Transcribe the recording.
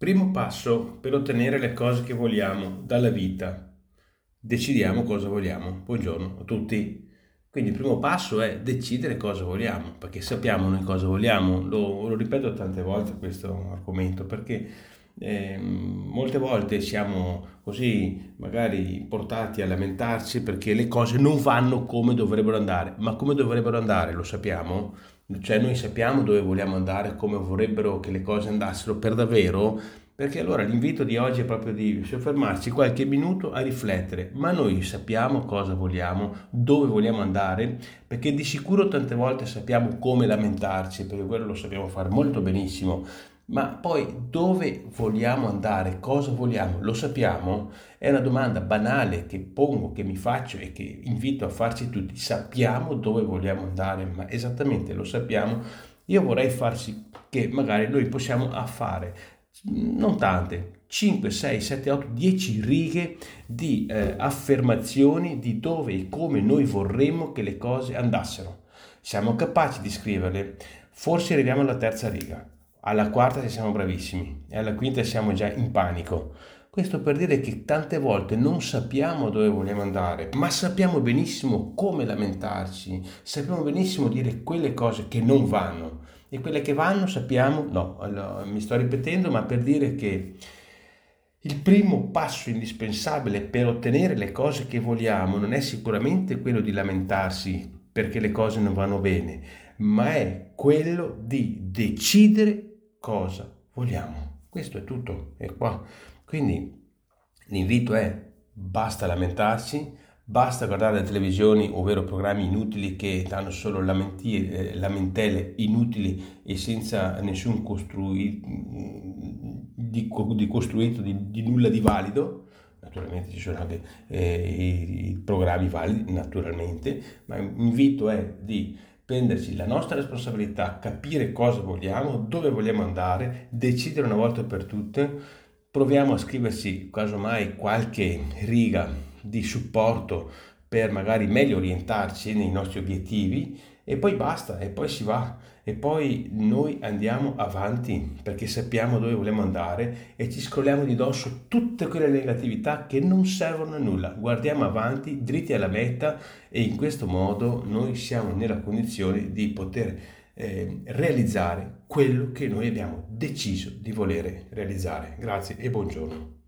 Primo passo per ottenere le cose che vogliamo dalla vita. Decidiamo cosa vogliamo. Buongiorno a tutti. Quindi il primo passo è decidere cosa vogliamo, perché sappiamo noi cosa vogliamo. Lo, lo ripeto tante volte questo argomento, perché eh, molte volte siamo così magari portati a lamentarci perché le cose non vanno come dovrebbero andare, ma come dovrebbero andare lo sappiamo? Cioè noi sappiamo dove vogliamo andare, come vorrebbero che le cose andassero per davvero, perché allora l'invito di oggi è proprio di soffermarci qualche minuto a riflettere, ma noi sappiamo cosa vogliamo, dove vogliamo andare, perché di sicuro tante volte sappiamo come lamentarci, perché quello lo sappiamo fare molto benissimo, ma poi dove vogliamo andare, cosa vogliamo, lo sappiamo? È una domanda banale che pongo, che mi faccio e che invito a farci tutti. Sappiamo dove vogliamo andare, ma esattamente lo sappiamo. Io vorrei farci che magari noi possiamo fare non tante, 5, 6, 7, 8, 10 righe di eh, affermazioni di dove e come noi vorremmo che le cose andassero. Siamo capaci di scriverle, forse arriviamo alla terza riga alla quarta siamo bravissimi e alla quinta siamo già in panico. Questo per dire che tante volte non sappiamo dove vogliamo andare, ma sappiamo benissimo come lamentarci, sappiamo benissimo dire quelle cose che non vanno e quelle che vanno sappiamo, no, allora, mi sto ripetendo, ma per dire che il primo passo indispensabile per ottenere le cose che vogliamo non è sicuramente quello di lamentarsi perché le cose non vanno bene, ma è quello di decidere cosa vogliamo. Questo è tutto, è qua. Quindi l'invito è basta lamentarsi, basta guardare le televisioni, ovvero programmi inutili che danno solo lamenti, lamentele inutili e senza nessun costrui, di, di costruito, di, di nulla di valido naturalmente ci sono anche eh, i, i, programmi validi, naturalmente, ma l'invito è di prenderci la nostra responsabilità, capire cosa vogliamo, dove vogliamo andare, decidere una volta per tutte, proviamo a scriverci casomai qualche riga di supporto per magari meglio orientarci nei nostri obiettivi e poi basta, e poi si va, e poi noi andiamo avanti perché sappiamo dove vogliamo andare e ci scrolliamo di dosso tutte quelle negatività che non servono a nulla. Guardiamo avanti, dritti alla meta e in questo modo noi siamo nella condizione di poter eh, realizzare quello che noi abbiamo deciso di volere realizzare. Grazie e buongiorno.